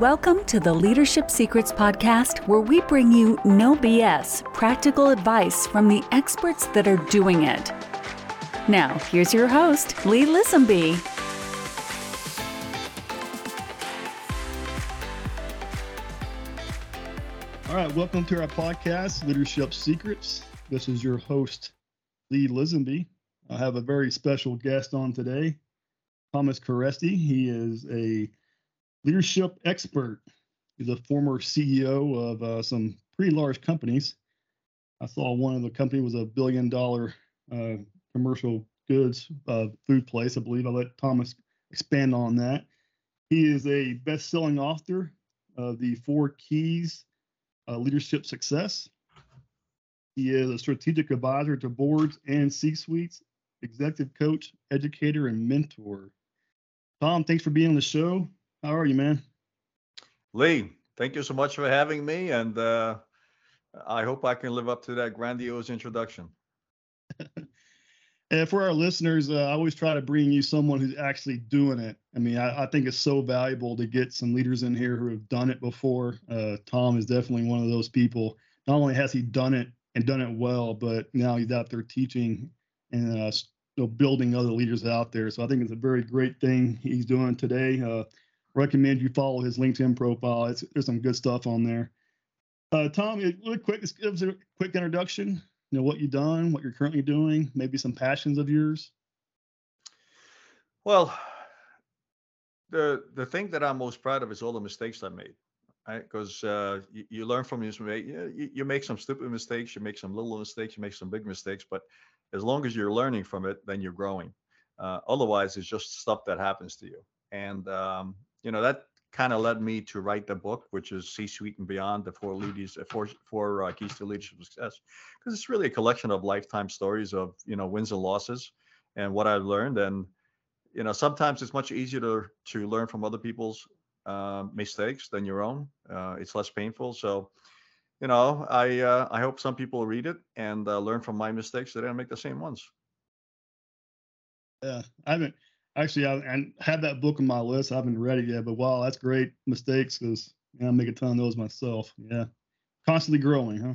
Welcome to the Leadership Secrets Podcast, where we bring you no BS practical advice from the experts that are doing it. Now, here's your host, Lee Lisenby. All right, welcome to our podcast, Leadership Secrets. This is your host, Lee Lisenby. I have a very special guest on today, Thomas Kereszti. He is a leadership expert. He's a former CEO of uh, some pretty large companies. I saw one of the company was a billion dollar uh, commercial goods uh, food place. I believe I'll let Thomas expand on that. He is a best-selling author of the Four Keys uh, Leadership Success. He is a strategic advisor to boards and C-suites, executive coach, educator, and mentor. Tom, thanks for being on the show. How are you, man? Lee, thank you so much for having me, and uh, I hope I can live up to that grandiose introduction. and for our listeners, uh, I always try to bring you someone who's actually doing it. I mean, I, I, think it's so valuable to get some leaders in here who have done it before. Uh, Tom is definitely one of those people. Not only has he done it and done it well, but now he's out there teaching and uh, building other leaders out there. So I think it's a very great thing he's doing today. Recommend you follow his LinkedIn profile. It's, there's some good stuff on there. Uh, Tom, really quick, just give us a quick introduction. You know what you've done, what you're currently doing, maybe some passions of yours. Well, the the thing that I'm most proud of is all the mistakes I made. Because uh, you, you, learn from your mistakes. You, you make some stupid mistakes, you make some little mistakes, you make some big mistakes, but as long as you're learning from it, then you're growing. Uh, otherwise, it's just stuff that happens to you. And um, you know that kind of led me to write the book, which is C-suite and beyond the four leaders, four four uh, keys to leadership success, because it's really a collection of lifetime stories of you know wins and losses, and what I've learned. And you know sometimes it's much easier to to learn from other people's uh, mistakes than your own. Uh, it's less painful. So you know I uh, I hope some people read it and uh, learn from my mistakes so they don't make the same ones. Yeah, I haven't actually, I, I had that book on my list. I haven't read it yet, but wow, that's great mistakes because I make a ton of those myself. Yeah, constantly growing, huh?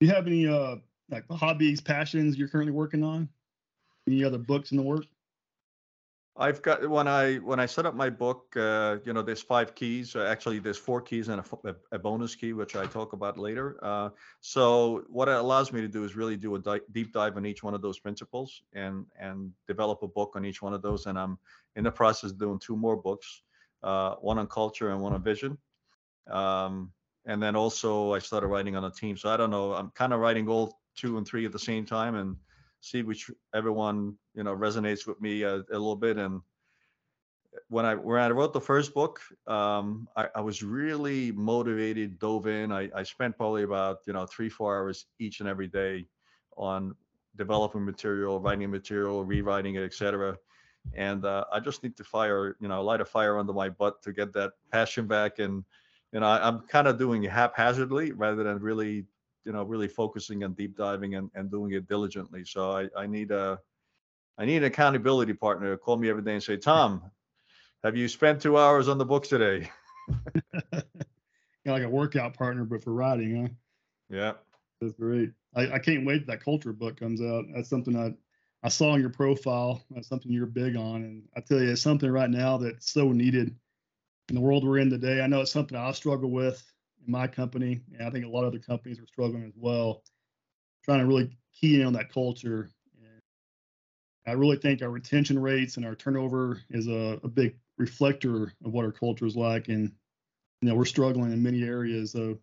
Do you have any uh like hobbies, passions you're currently working on? Any other books in the work? I've got when I when I set up my book, uh, you know, there's five keys. Uh, actually, there's four keys and a, a, bonus key, which I talk about later. Uh, so what it allows me to do is really do a di- deep dive on each one of those principles and and develop a book on each one of those. And I'm in the process of doing two more books, uh, one on culture and one on vision. Um, and then also I started writing on a team. So I don't know. I'm kind of writing all two and three at the same time and see which everyone you know resonates with me a, a little bit. And when I when I wrote the first book, um, I, I, was really motivated, dove in. I, I spent probably about you know three four hours each and every day on developing material, writing material, rewriting it, etc. And uh, I just need to fire, you know, light a fire under my butt to get that passion back. And you know, I, I'm kind of doing it haphazardly rather than really you know really focusing and deep diving and, and doing it diligently. So I, I need a i need an accountability partner to call me every day and say tom have you spent two hours on the book today? Like a workout partner but for writing huh? Yeah. That's great. I, I can't wait that culture book comes out. That's something i i saw in your profile. That's something you're big on. And i tell you it's something right now that's so needed in the world we're in today. I know it's something i struggle with in my company, and I think a lot of other companies are struggling as well, trying to really key in on that culture. And I really think our retention rates and our turnover is a, a big reflector of what our culture is like, and you know we're struggling in many areas. So,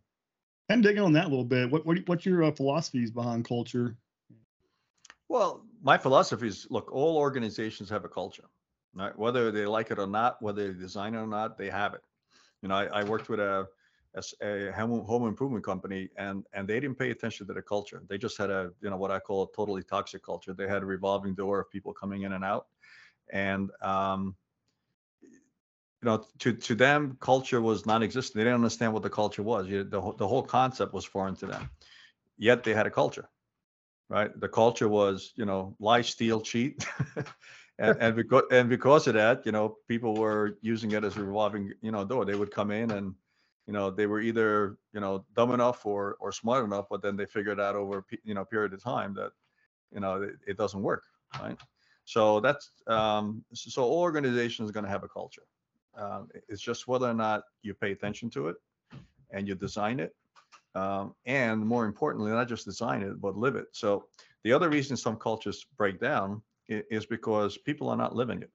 kind of digging on that a little bit. What, what what's your uh, philosophies behind culture? Well, my philosophy is look, all organizations have a culture, right? Whether they like it or not, whether they design it or not, they have it. You know, I, I worked with a as a home improvement company and and they didn't pay attention to the culture. They just had a you know what i call a totally toxic culture. They had a revolving door of people coming in and out. And um you know to to them culture was non-existent. They didn't understand what the culture was. The, the whole concept was foreign to them. Yet they had a culture right? The culture was you know lie steal cheat. And and because and because of that, you know, people were using it as a revolving, you know, door. They would come in and, you know, they were either you know dumb enough or or smart enough, but then they figured out over you know period of time that, you know, it, it doesn't work, right? So that's um, so all organizations are going to have a culture. Um, it's just whether or not you pay attention to it and you design it, um, and more importantly, not just design it but live it. So the other reason some cultures break down is because people are not living it.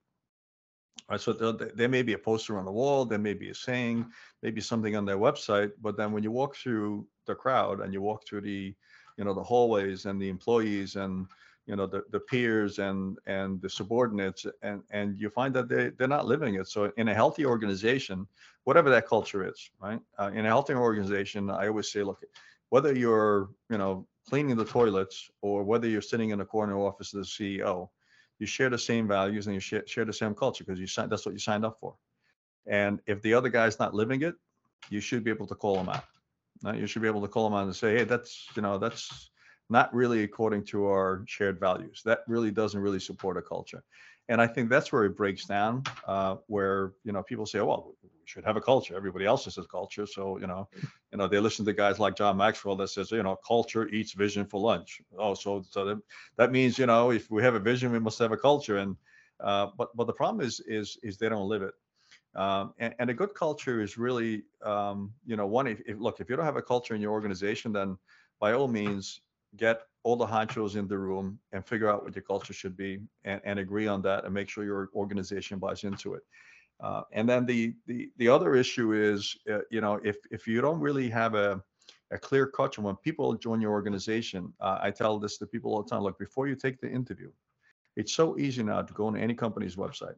Right, so there may be a poster on the wall, there may be a saying, maybe something on their website, but then when you walk through the crowd and you walk through the, you know, the hallways and the employees and you know the, the peers and and the subordinates and and you find that they they're not living it. So in a healthy organization whatever that culture is right uh, in a healthy organization i always say look whether you're you know cleaning the toilets or whether you're sitting in a corner office of the ceo you share the same values and you share, share the same culture because you signed that's what you signed up for and if the other guy's not living it you should be able to call him out right? you should be able to call him out and say hey that's you know that's not really according to our shared values. That really doesn't really support a culture. And I think that's where it breaks down, uh, where you know people say, well, we should have a culture. Everybody else has a culture, so you know, you know they listen to guys like John Maxwell that says, you know, culture eats vision for lunch. Oh, so so that, that means you know if we have a vision, we must have a culture. And uh, but but the problem is is is they don't live it. Um, and, and, a good culture is really, um, you know, one. If, if look, if you don't have a culture in your organization, then by all means, get all the honchos in the room and figure out what your culture should be and, and agree on that and make sure your organization buys into it. Uh, and then the, the the other issue is, uh, you know, if if you don't really have a a clear culture when people join your organization, uh, I tell this to people all the time. Look, before you take the interview, it's so easy now to go on any company's website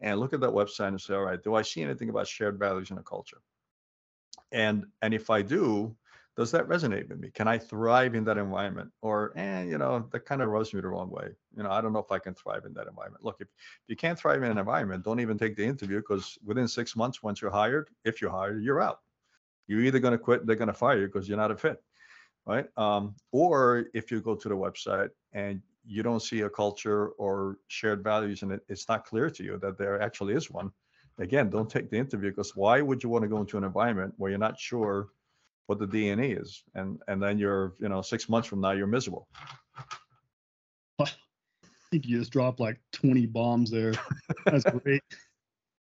and look at that website and say, all right, do I see anything about shared values in a culture? And and if I do, does that resonate with me? Can I thrive in that environment? Or, eh, you know, that kind of rubs me the wrong way. You know, I don't know if I can thrive in that environment. Look, if, if you can't thrive in an environment, don't even take the interview because within six months, once you're hired, if you're hired, you're out. You're either going to quit, they're going to fire you because you're not a fit, right? Um, or if you go to the website and you don't see a culture or shared values and it, it's not clear to you that there actually is one, again, don't take the interview because why would you want to go into an environment where you're not sure what the DNA is, and and then you're you know six months from now you're miserable. I think you just dropped like 20 bombs there. That's great.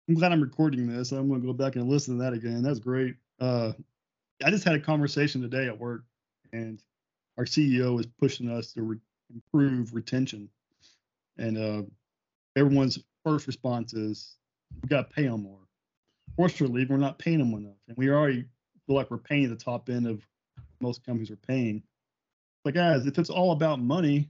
I'm glad I'm recording this. I'm going to go back and listen to that again. That's great. Uh, I just had a conversation today at work, and our CEO is pushing us to re- improve retention. And uh, everyone's first response is, "We got to pay them more." Fortunately, we're not paying them enough, and we already like we're paying the top end of most companies are paying. But guys, if it's all about money,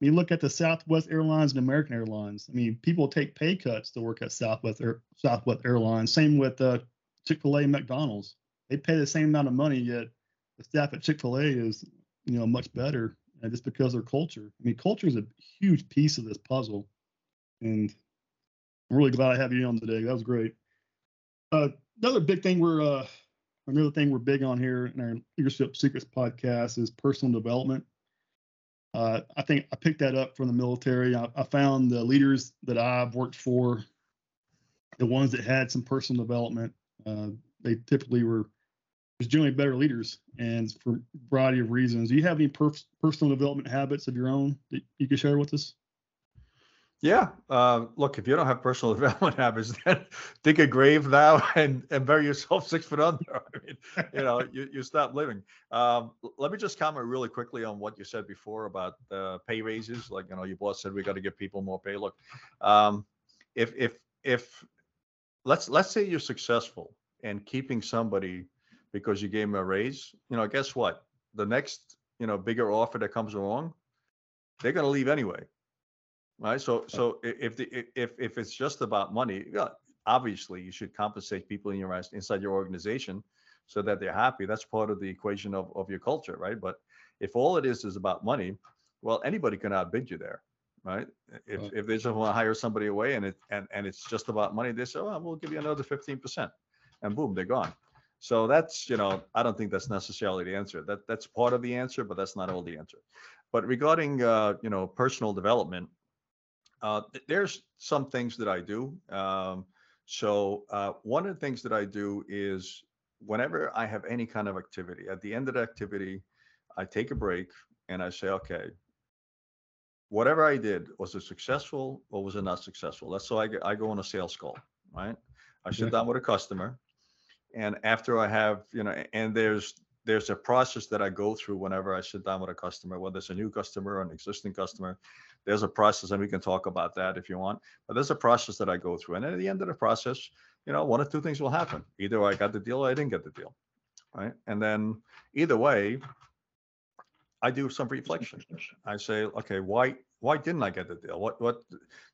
I mean, look at the Southwest Airlines and American Airlines. I mean, people take pay cuts to work at Southwest Air, Southwest Airlines. Same with uh, Chick Fil A, McDonald's. They pay the same amount of money, yet the staff at Chick Fil A is, you know, much better, and just because their culture. I mean, culture is a huge piece of this puzzle, and I'm really glad I have you on today. That was great. Uh, another big thing we're uh, Another thing we're big on here in our Leadership Secrets podcast is personal development. Uh, I think I picked that up from the military. I, I, found the leaders that I've worked for, the ones that had some personal development, uh, they typically were just generally better leaders, and for a variety of reasons. Do you have any per- personal development habits of your own that you could share with us? Yeah. Uh, look, if you don't have personal development habits, then dig a grave now and, and bury yourself six foot under. I mean, you know, you, you stop living. Um, let me just comment really quickly on what you said before about the pay raises. Like, you know, your boss said we got to give people more pay. Look, um, if if if let's let's say you're successful in keeping somebody because you gave them a raise, you know, guess what? The next, you know, bigger offer that comes along, they're going to leave anyway right? So so if the if if it's just about money, yeah, obviously you should compensate people in your inside your organization so that they're happy. That's part of the equation of, of your culture, right? But if all it is is about money, well, anybody can outbid you there, right? If right. if they just want to hire somebody away and it and and it's just about money, they say, oh, we'll give you another fifteen percent, and boom, they're gone. So that's you know I don't think that's necessarily the answer. That that's part of the answer, but that's not all the answer. But regarding uh, you know personal development, Uh, there's some things that I do. Um, so uh, one of the things that I do is whenever I have any kind of activity, at the end of the activity, I take a break and I say, okay, whatever I did, was it successful or was it not successful? That's so I, I go on a sales call, right? I sit down with a customer and after I have, you know, and there's there's a process that I go through whenever I sit down with a customer, whether it's a new customer or an existing customer. There's a process, and we can talk about that if you want. But there's a process that I go through, and at the end of the process, you know, one of two things will happen. Either I got the deal, or I didn't get the deal, right? And then either way, I do some reflection. I say, okay, why why didn't I get the deal? What what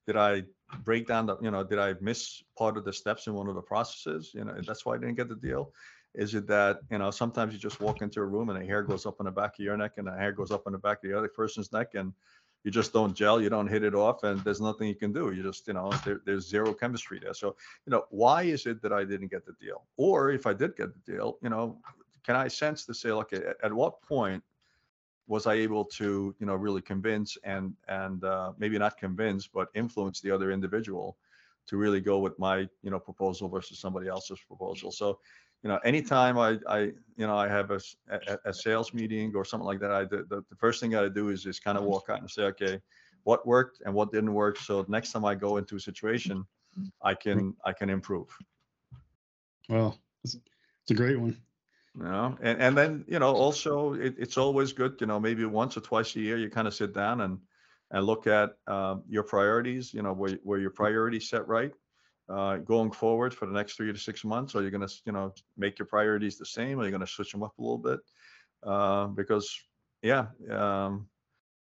did I break down the you know did I miss part of the steps in one of the processes? You know that's why I didn't get the deal. Is it that you know sometimes you just walk into a room and a hair goes up on the back of your neck and a hair goes up on the back of the other person's neck and you just don't gel, you don't hit it off, and there's nothing you can do. You just, you know, there, there's zero chemistry there. So, you know, why is it that I didn't get the deal? Or if I did get the deal, you know, can I sense to say, okay, at, at what point was I able to, you know, really convince and and uh, maybe not convince, but influence the other individual to really go with my, you know, proposal versus somebody else's proposal. So, you know, anytime I, I, you know, I have a, a, a sales meeting or something like that, I the, the first thing I do is just kind of walk out and say, okay, what worked and what didn't work. So next time I go into a situation, I can I can improve. Well, it's, a great one you know and, and then you know also it, it's always good you know maybe once or twice a year you kind of sit down and and look at uh, your priorities you know where, where your priorities set right uh, going forward for the next three to six months are you going to you know make your priorities the same are you going to switch them up a little bit uh, because yeah um,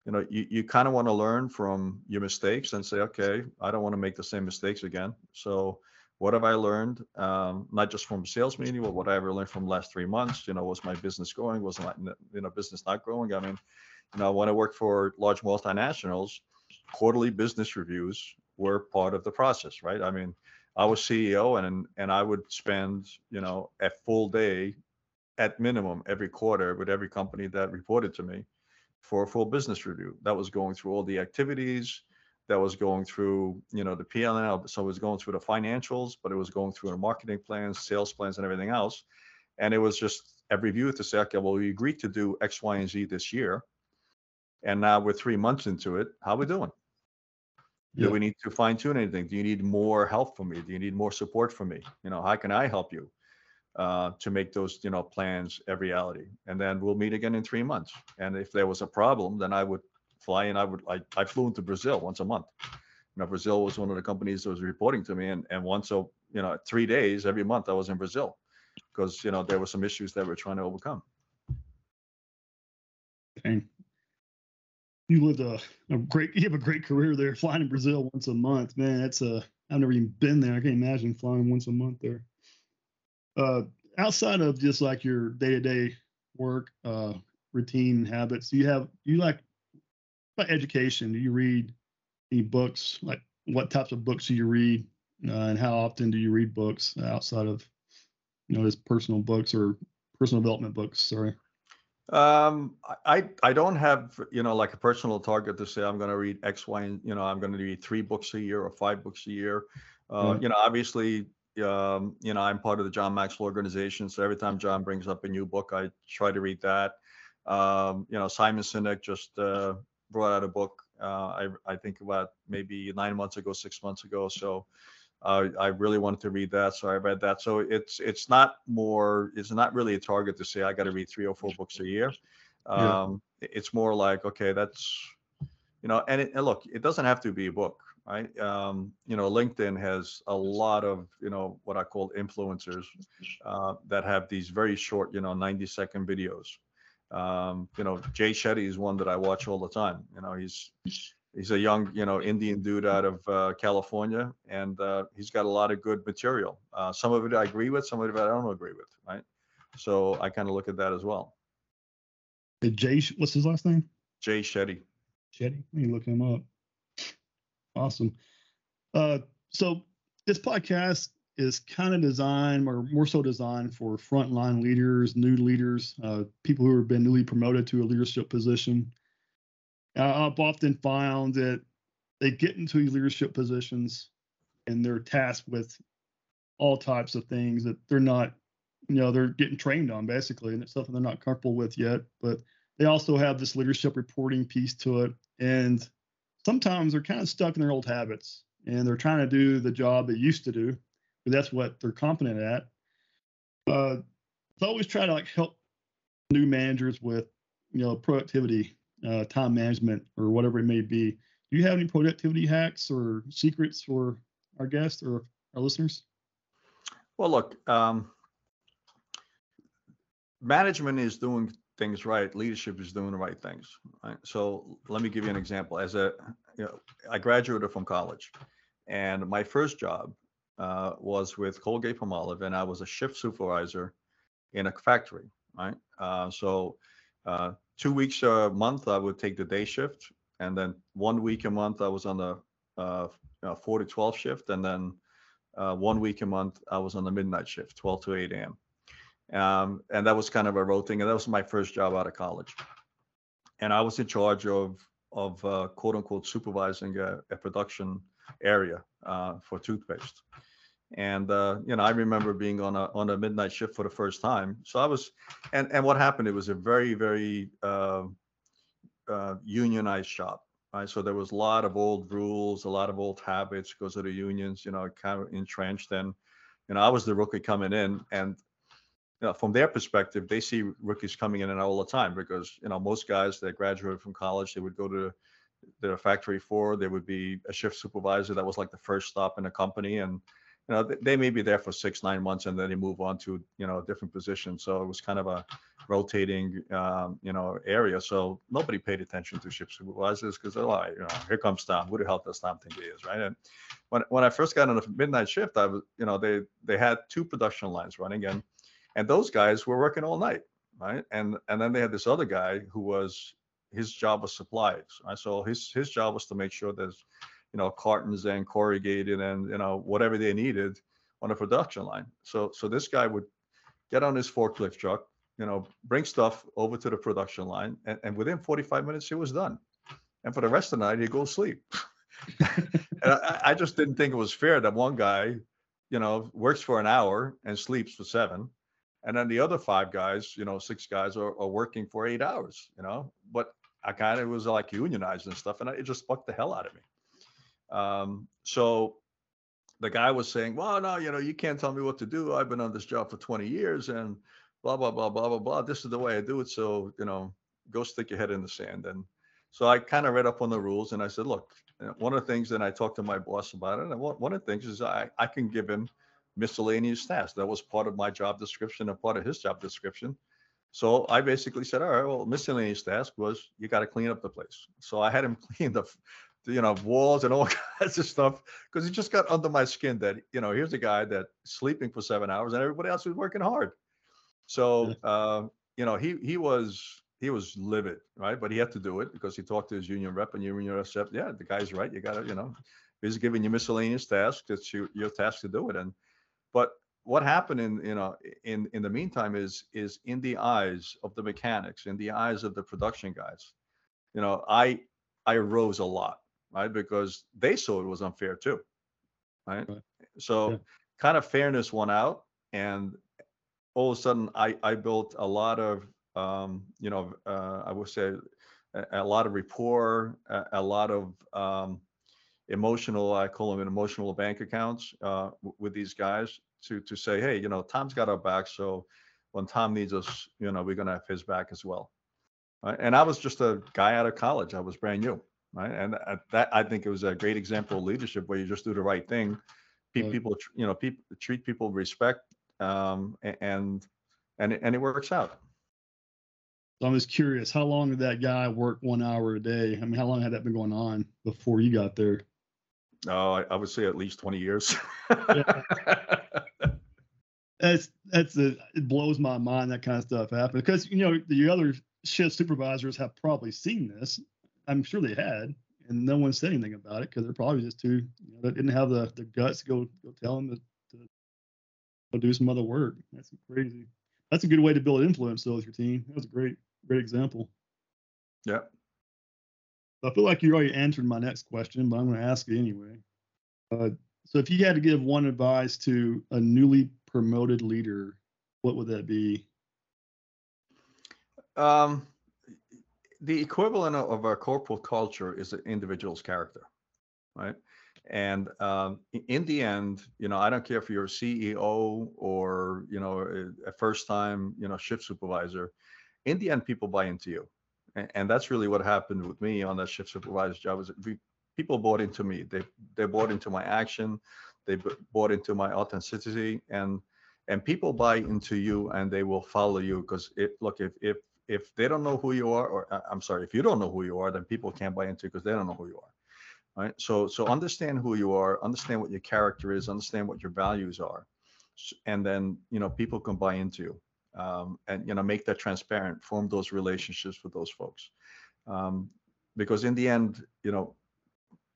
you know you, you kind of want to learn from your mistakes and say okay i don't want to make the same mistakes again so what have I learned, um, not just from sales meeting, but what I ever learned from last three months? You know, was my business growing? Was my you know business not growing? I mean, you know, when I worked for large multinationals, quarterly business reviews were part of the process, right? I mean, I was CEO and and I would spend you know a full day at minimum every quarter with every company that reported to me for a full business review. That was going through all the activities that was going through, you know, the P&L. So it was going through the financials, but it was going through the marketing plans, sales plans, and everything else. And it was just a review to say, okay, well, we agreed to do X, Y, and Z this year. And now we're three months into it. How are we doing? Do we need to fine tune anything? Do you need more help from me? Do you need more support from me? You know, how can I help you uh, to make those, you know, plans a reality? And then we'll meet again in three months. And if there was a problem, then I would fly and I would I, I flew into Brazil once a month. You know, Brazil was one of the companies that was reporting to me, and and once a you know three days every month I was in Brazil because you know there were some issues that we're trying to overcome. Dang. You lived a, a great you have a great career there flying in Brazil once a month. Man, that's a I've never even been there. I can't imagine flying once a month there. Uh, outside of just like your day-to-day work uh, routine habits, do you have do you like about education? Do you read any books? Like, what types of books do you read, uh, and how often do you read books outside of, you know, just personal books or personal development books? Sorry. Um, I I don't have you know like a personal target to say I'm going to read X, Y, and you know I'm going to read three books a year or five books a year. Uh, You know, obviously, um, you know I'm part of the John Maxwell organization, so every time John brings up a new book, I try to read that. Um, you know, Simon Sinek just uh, brought out a book. Uh, I I think about maybe nine months ago, six months ago. So uh, I really wanted to read that, so I read that. So it's it's not more. It's not really a target to say I got to read three or four books a year. Um, yeah. It's more like okay, that's you know, and, it, and look, it doesn't have to be a book, right? Um, you know, LinkedIn has a lot of you know what I call influencers uh, that have these very short, you know, 90 second videos. Um, you know, Jay Shetty is one that I watch all the time. You know, he's he's a young, you know, Indian dude out of uh, California, and uh, he's got a lot of good material. Uh, some of it I agree with, some of it I don't agree with, right? So I kind of look at that as well. Jay, what's his last name? Jay Shetty. Shetty, let me look him up. Awesome. Uh, so this podcast is kind of designed or more so designed for frontline leaders, new leaders, uh, people who have been newly promoted to a leadership position. Uh, I've often found that they get into leadership positions and they're tasked with all types of things that they're not, you know, they're getting trained on basically, and it's something they're not comfortable with yet. But they also have this leadership reporting piece to it, and sometimes they're kind of stuck in their old habits and they're trying to do the job they used to do, but that's what they're competent at. Uh, so always try to like help new managers with, you know, productivity, uh, time management, or whatever it may be. Do you have any productivity hacks or secrets for our guests or our listeners? Well, look, um, management is doing things right. Leadership is doing the right things. Right? So let me give you an example. As a, you know, I graduated from college, and my first job uh, was with Colgate Palmolive, and I was a shift supervisor in a factory. Right. Uh, so uh, two weeks a month I would take the day shift, and then one week a month I was on the uh, uh, 4 to 12 shift, and then uh, one week a month I was on the midnight shift, 12 to 8 a.m. Um, and that was kind of a rotating, and that was my first job out of college. And I was in charge of of uh, quote unquote supervising a, a production area uh, for toothpaste. And uh, you know, I remember being on a on a midnight shift for the first time. So I was, and and what happened? It was a very very uh, uh, unionized shop, right? So there was a lot of old rules, a lot of old habits because of the unions. You know, kind of entrenched. And you know, I was the rookie coming in, and you know, from their perspective, they see rookies coming in and out all the time because you know most guys that graduated from college, they would go to the factory floor. There would be a shift supervisor that was like the first stop in the company, and you know they may be there for six nine months and then they move on to you know a different position. So it was kind of a rotating um, you know area. So nobody paid attention to shift supervisors because they're like, you know, here comes Tom. Who the hell does Tom think he is, right? And when when I first got on the midnight shift, I was you know they they had two production lines running and and those guys were working all night, right? And and then they had this other guy who was his job was supplies, right? So his his job was to make sure there's you know cartons and corrugated and you know whatever they needed on the production line. So so this guy would get on his forklift truck, you know, bring stuff over to the production line, and, and within 45 minutes it was done. And for the rest of the night he'd go sleep. and I, I just didn't think it was fair that one guy, you know, works for an hour and sleeps for seven and then the other five guys, you know, six guys are, are working for eight hours, you know. But I kind of was like unionized and stuff, and it just fucked the hell out of me. Um, so the guy was saying, "Well, no, you know, you can't tell me what to do. I've been on this job for 20 years, and blah blah blah blah blah blah. This is the way I do it. So you know, go stick your head in the sand." And so I kind of read up on the rules, and I said, "Look, one of the things," and I talked to my boss about it, and one of the things is I I can give him miscellaneous tasks. That was part of my job description and part of his job description. So I basically said, all right, well, miscellaneous task was you got to clean up the place. So I had him clean the, you know, walls and all kinds of stuff because it just got under my skin that, you know, here's a guy that sleeping for seven hours and everybody else was working hard. So, uh, you know, he he was he was livid, right? But he had to do it because he talked to his union rep and union rep said, yeah, the guy's right. You got to, you know, he's giving you miscellaneous tasks. It's your, your task to do it. And but what happened in you know in in the meantime is is in the eyes of the mechanics, in the eyes of the production guys, you know, I I rose a lot, right? Because they saw it was unfair too, right? right. So yeah. kind of fairness won out, and all of a sudden I I built a lot of um, you know uh, I would say a, a lot of rapport, a, a lot of um, emotional, I call them emotional bank accounts uh, w- with these guys to to say, hey, you know, Tom's got our back, so when Tom needs us, you know, we're gonna have his back as well. Right? And I was just a guy out of college; I was brand new, right? And that I think it was a great example of leadership where you just do the right thing. People, you know, people treat people with respect, um, and and it, and it works out. So I'm just curious, how long did that guy work one hour a day? I mean, how long had that been going on before you got there? Oh, I, I would say at least 20 years. that's that's a, it blows my mind that kind of stuff happens because you know the other shift supervisors have probably seen this. I'm sure they had, and no one said anything about it because they're probably just too you know, they didn't have the, the guts to go go tell them to, to go do some other work. That's crazy. That's a good way to build influence though with your team. That was a great great example. Yeah. I feel like you already answered my next question, but I'm going to ask it anyway. Uh, so, if you had to give one advice to a newly promoted leader, what would that be? Um, the equivalent of a corporate culture is an individual's character, right? And um, in the end, you know, I don't care if you're a CEO or you know a, first-time you know shift supervisor. In the end, people buy into you, and, and that's really what happened with me on that shift supervisor job. Is we, people bought into me. They they bought into my action. They bought into my authenticity, and and people buy into you, and they will follow you because it. Look, if if if they don't know who you are, or I'm sorry, if you don't know who you are, then people can't buy into because they don't know who you are right? So so understand who you are understand what your character is understand what your values are and then you know people can buy into you um, and you know make that transparent form those relationships with those folks um, because in the end you know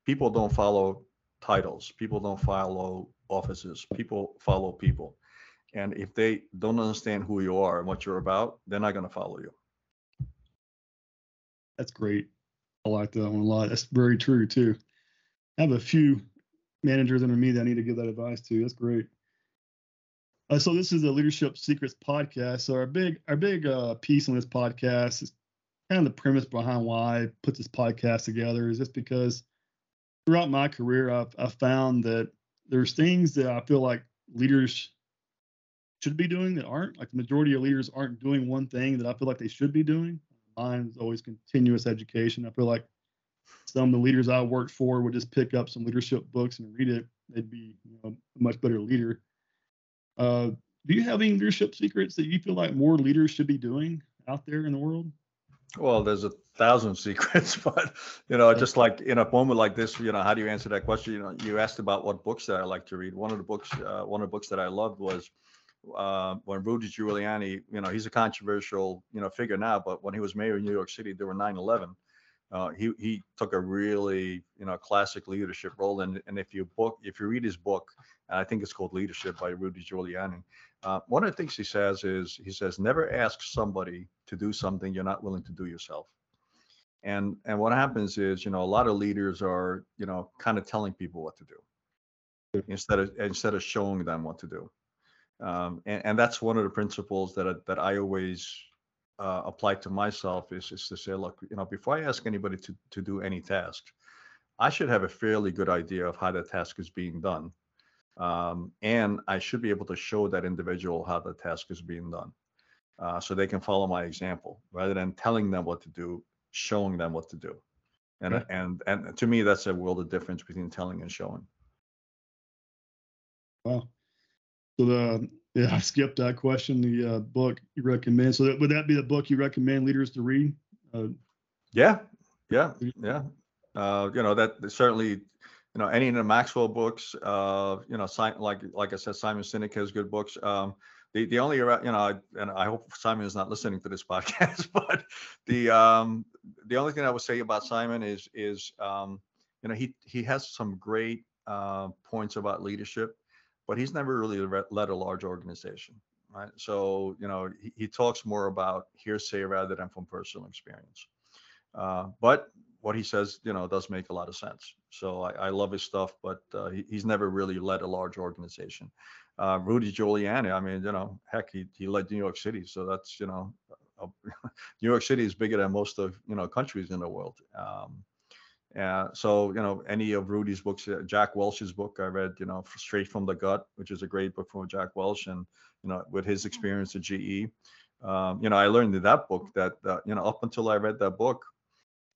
people don't follow titles people don't follow offices people follow people and if they don't understand who you are and what you're about they're not going to follow you that's great i like that one a lot that's very true too I have a few managers under me that I need to give that advice to. That's great. Uh, so this is the leadership secrets podcast. So our big our big uh, piece on this podcast is kind of the premise behind why I put this podcast together is just because throughout my career I've, I've found that there's things that I feel like leaders should be doing that aren't like the majority of leaders aren't doing one thing that I feel like they should be doing. Mine is always continuous education. I feel like some of the leaders I worked for would just pick up some leadership books and read it. They'd be you know, a much better leader. Uh, do you have any leadership secrets that you feel like more leaders should be doing out there in the world? Well, there's a thousand secrets, but you know, just like in a moment like this, you know, how do you answer that question? You know, you asked about what books that I like to read. One of the books, uh, one of the books that I loved was uh, when Rudy Giuliani. You know, he's a controversial, you know, figure now, but when he was mayor of New York City, there were 9/11 uh, he he took a really you know classic leadership role, and and if you book if you read his book, I think it's called Leadership by Rudy Giuliani. Uh, one of the things he says is he says never ask somebody to do something you're not willing to do yourself. And and what happens is you know a lot of leaders are you know kind of telling people what to do instead of instead of showing them what to do. Um, and, and that's one of the principles that I, that I always uh, apply to myself is, is to say, look, you know, before I ask anybody to, to do any task, I should have a fairly good idea of how the task is being done. Um, and I should be able to show that individual how the task is being done. Uh, so they can follow my example rather than telling them what to do, showing them what to do. And, yeah. and, and to me, that's a world of difference between telling and showing. Wow. So the yeah, I skipped that question. The uh, book you recommend. So that, would that be the book you recommend leaders to read? Uh, yeah, yeah, yeah. Uh, you know that certainly, you know, any of the Maxwell books. Uh, you know, like like I said, Simon Sinek has good books. Um, the the only you know, and I hope Simon is not listening to this podcast, but the um the only thing I would say about Simon is is um you know he he has some great uh, points about leadership but he's never really led a large organization, right? So, you know, he, he talks more about hearsay rather than from personal experience. Uh, but what he says, you know, does make a lot of sense. So I, I love his stuff, but uh, he, he's never really led a large organization. Uh, Rudy Giuliani, I mean, you know, heck, he, he led New York City. So that's, you know, New York City is bigger than most of, you know, countries in the world. Um, uh, so you know any of Rudy's books, uh, Jack Welch's book, I read you know straight from the gut, which is a great book from Jack Welch, and you know with his experience at GE, um, you know I learned in that book that uh, you know up until I read that book,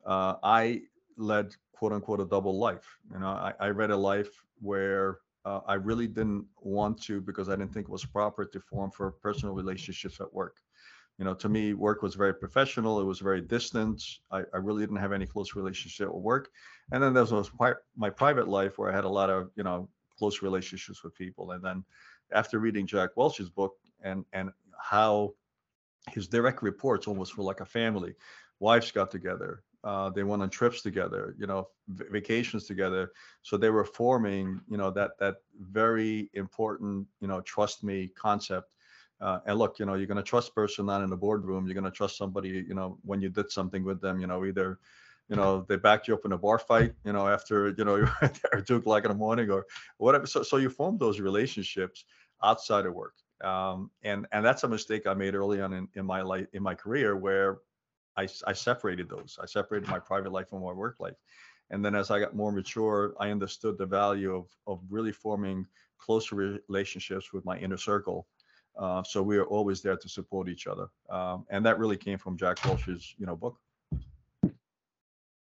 uh, I led quote unquote a double life. You know I, I read a life where uh, I really didn't want to because I didn't think it was proper to form for personal relationships at work you know, to me, work was very professional. It was very distant. I, I really didn't have any close relationship with work. And then there was my, private life where I had a lot of, you know, close relationships with people. And then after reading Jack Welch's book and and how his direct reports almost were like a family, wives got together, uh, they went on trips together, you know, v- vacations together. So they were forming, you know, that that very important, you know, trust me concept uh, and look, you know, you're going to trust person not in the boardroom. You're going to trust somebody, you know, when you did something with them, you know, either, you know they backed you up in a bar fight you know after you know you're two o'clock in the morning or whatever. So, so you form those relationships outside of work. Um, and and that's a mistake i made early on in, in my life in my career where I, I separated those. I separated my private life from my work life. And then as i got more mature i understood the value of of really forming closer relationships with my inner circle uh, so we are always there to support each other um, and that really came from jack welch's you know book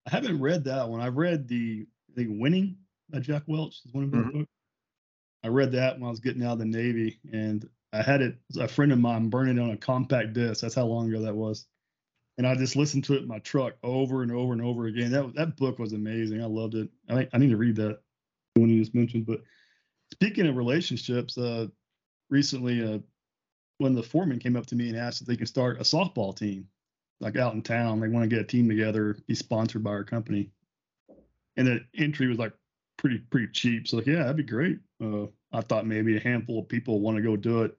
I haven't read that one. I've read the the Winning by Jack Welch is one of his Mhm. books. I read that when I was getting out of the Navy, and I had it. A friend of mine burned it on a compact disc. That's how long ago that was. And I just listened to it in my truck over and over and over again. That that book was amazing. I loved it. I I need to read that one you just mentioned. But speaking of relationships, uh, recently, uh, when the foreman came up to me and asked if they could start a softball team, like out in town, they want to get a team together, be sponsored by our company. And the entry was like pretty pretty cheap. So like, yeah, that'd be great. Uh, I thought maybe a handful of people want to go do it.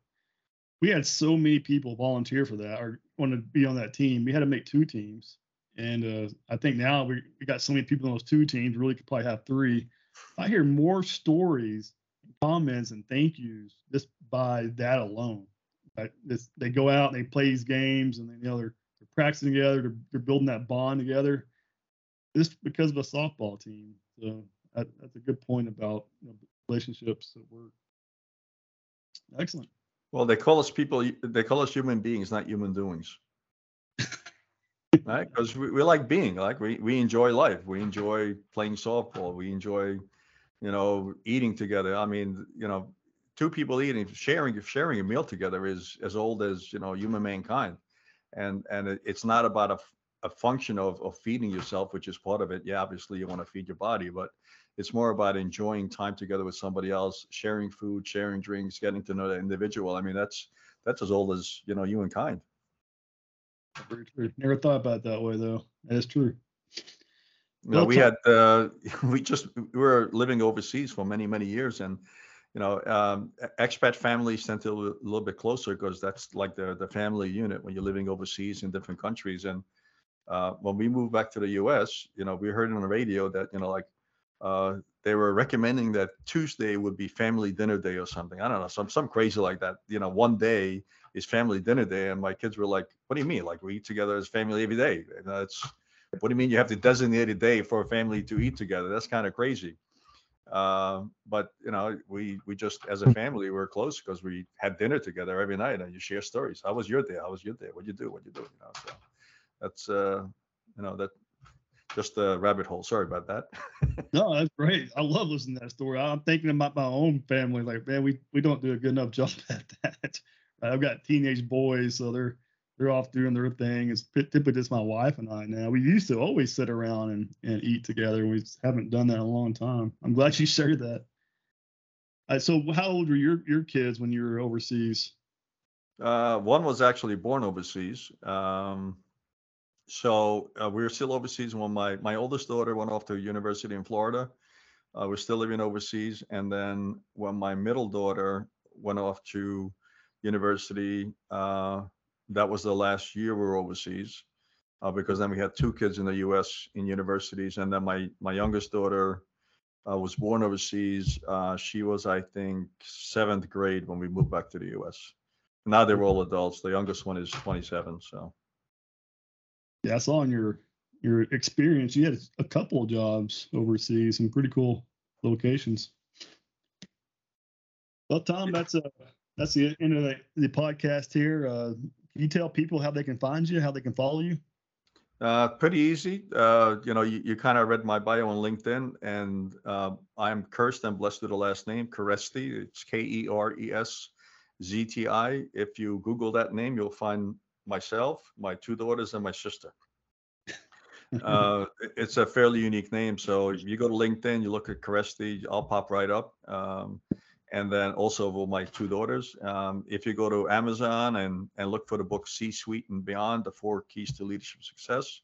We had so many people volunteer for that or want to be on that team. We had to make two teams. And uh, I think now we, we got so many people on those two teams, really could probably have three. I hear more stories, comments, and thank yous just by that alone. This, they go out and they play these games, and then you know they're, they're practicing together, they're, they're building that bond together, just because of a softball team. So that, that's a good point about you know, relationships at work. Excellent. Well, they call us people. They call us human beings, not human doings. right? Because we, we like being like we we enjoy life. We enjoy playing softball. We enjoy, you know, eating together. I mean, you know, two people eating, sharing sharing a meal together is as old as you know human mankind, and and it, it's not about a function of of feeding yourself, which is part of it. Yeah, obviously you want to feed your body, but it's more about enjoying time together with somebody else, sharing food, sharing drinks, getting to know the individual. I mean, that's that's as old as you know humankind. Very true. Never thought about it that way though. That is true. Well, we had uh, we just we were living overseas for many many years, and you know, um, expat families tend to a little bit closer because that's like the the family unit when you're living overseas in different countries. And uh, when we moved back to the U.S., you know, we heard on the radio that you know like uh, they were recommending that Tuesday would be family dinner day or something. I don't know, some some crazy like that. You know, one day is family dinner day, and my kids were like, "What do you mean? Like we eat together as family every day?" And that's what do you mean you have to designate a day for a family to eat together? That's kind of crazy. Um, but you know, we we just as a family we're close because we had dinner together every night and you share stories. How was your day? How was your day? What'd you do? What'd you do? You know, so that's uh, you know, that just a rabbit hole. Sorry about that. No, that's great. I love listening to that story. I'm thinking about my own family. Like, man, we, we don't do a good enough job at that. I've got teenage boys, so they're they're off doing their thing. It's typically just my wife and I now. We used to always sit around and, and eat together. We haven't done that in a long time. I'm glad you shared that. Uh, so, how old were your your kids when you were overseas? Uh, one was actually born overseas. Um, so uh, we were still overseas when my my oldest daughter went off to university in Florida. Uh, we're still living overseas, and then when my middle daughter went off to university, uh, that was the last year we were overseas. Uh, because then we had two kids in the U.S. in universities, and then my my youngest daughter uh, was born overseas. Uh, she was, I think, seventh grade when we moved back to the U.S. Now they're all adults. The youngest one is 27. So Yeah, I saw in your your experience you had a couple of jobs overseas, some pretty cool locations. Well, Tom, that's a that's the end of the, the podcast here. Uh, can you tell people how they can find you, how they can follow you? uh, pretty easy. Uh, you know, you, you kind of read my bio on LinkedIn, and uh, I'm cursed and blessed with the last name, Kereszti. It's K E R E S Z T I. If you Google that name, you'll find myself, my two daughters, and my sister. uh, it's a fairly unique name. So if you go to LinkedIn, you look at Kereszti, I'll pop right up. Um, and then also with my two daughters. Um, if you go to Amazon and, and look for the book C-Suite and Beyond, the four keys to leadership success,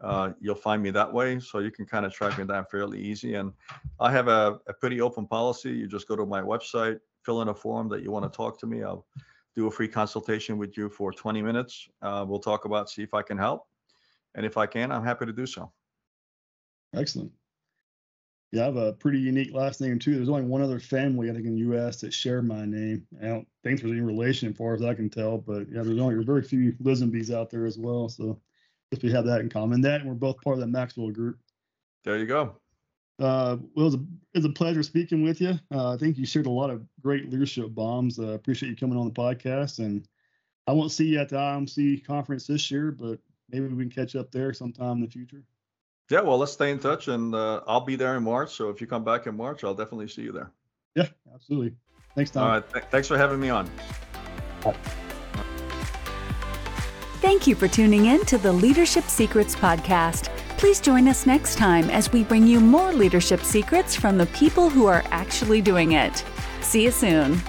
uh, you'll find me that way. So you can kind of track me down fairly easy. And I have a, a pretty open policy. You just go to my website, fill in a form that you want to talk to me. I'll do a free consultation with you for 20 minutes. Uh, we'll talk about, see if I can help. And if I can, I'm happy to do so. Excellent. Yeah, I have a pretty unique last name too. There's only one other family I think in the U.S. that share my name. I don't think there's any relation, as far as I can tell. But yeah, there's only very few Lisenbys out there as well. So if we have that in common, that and we're both part of the Maxwell group. There you go. Uh, well, it was, a, it was a pleasure speaking with you. Uh, I think you shared a lot of great leadership bombs. I uh, appreciate you coming on the podcast. And I won't see you at the IMC conference this year, but maybe we can catch up there sometime in the future. Yeah, well, let's stay in touch, and uh, I'll be there in March. So if you come back in March, I'll definitely see you there. Yeah, absolutely. Thanks, Tom. All right. Th- thanks for having me on. Thank you for tuning in to the Leadership Secrets Podcast. Please join us next time as we bring you more leadership secrets from the people who are actually doing it. See you soon.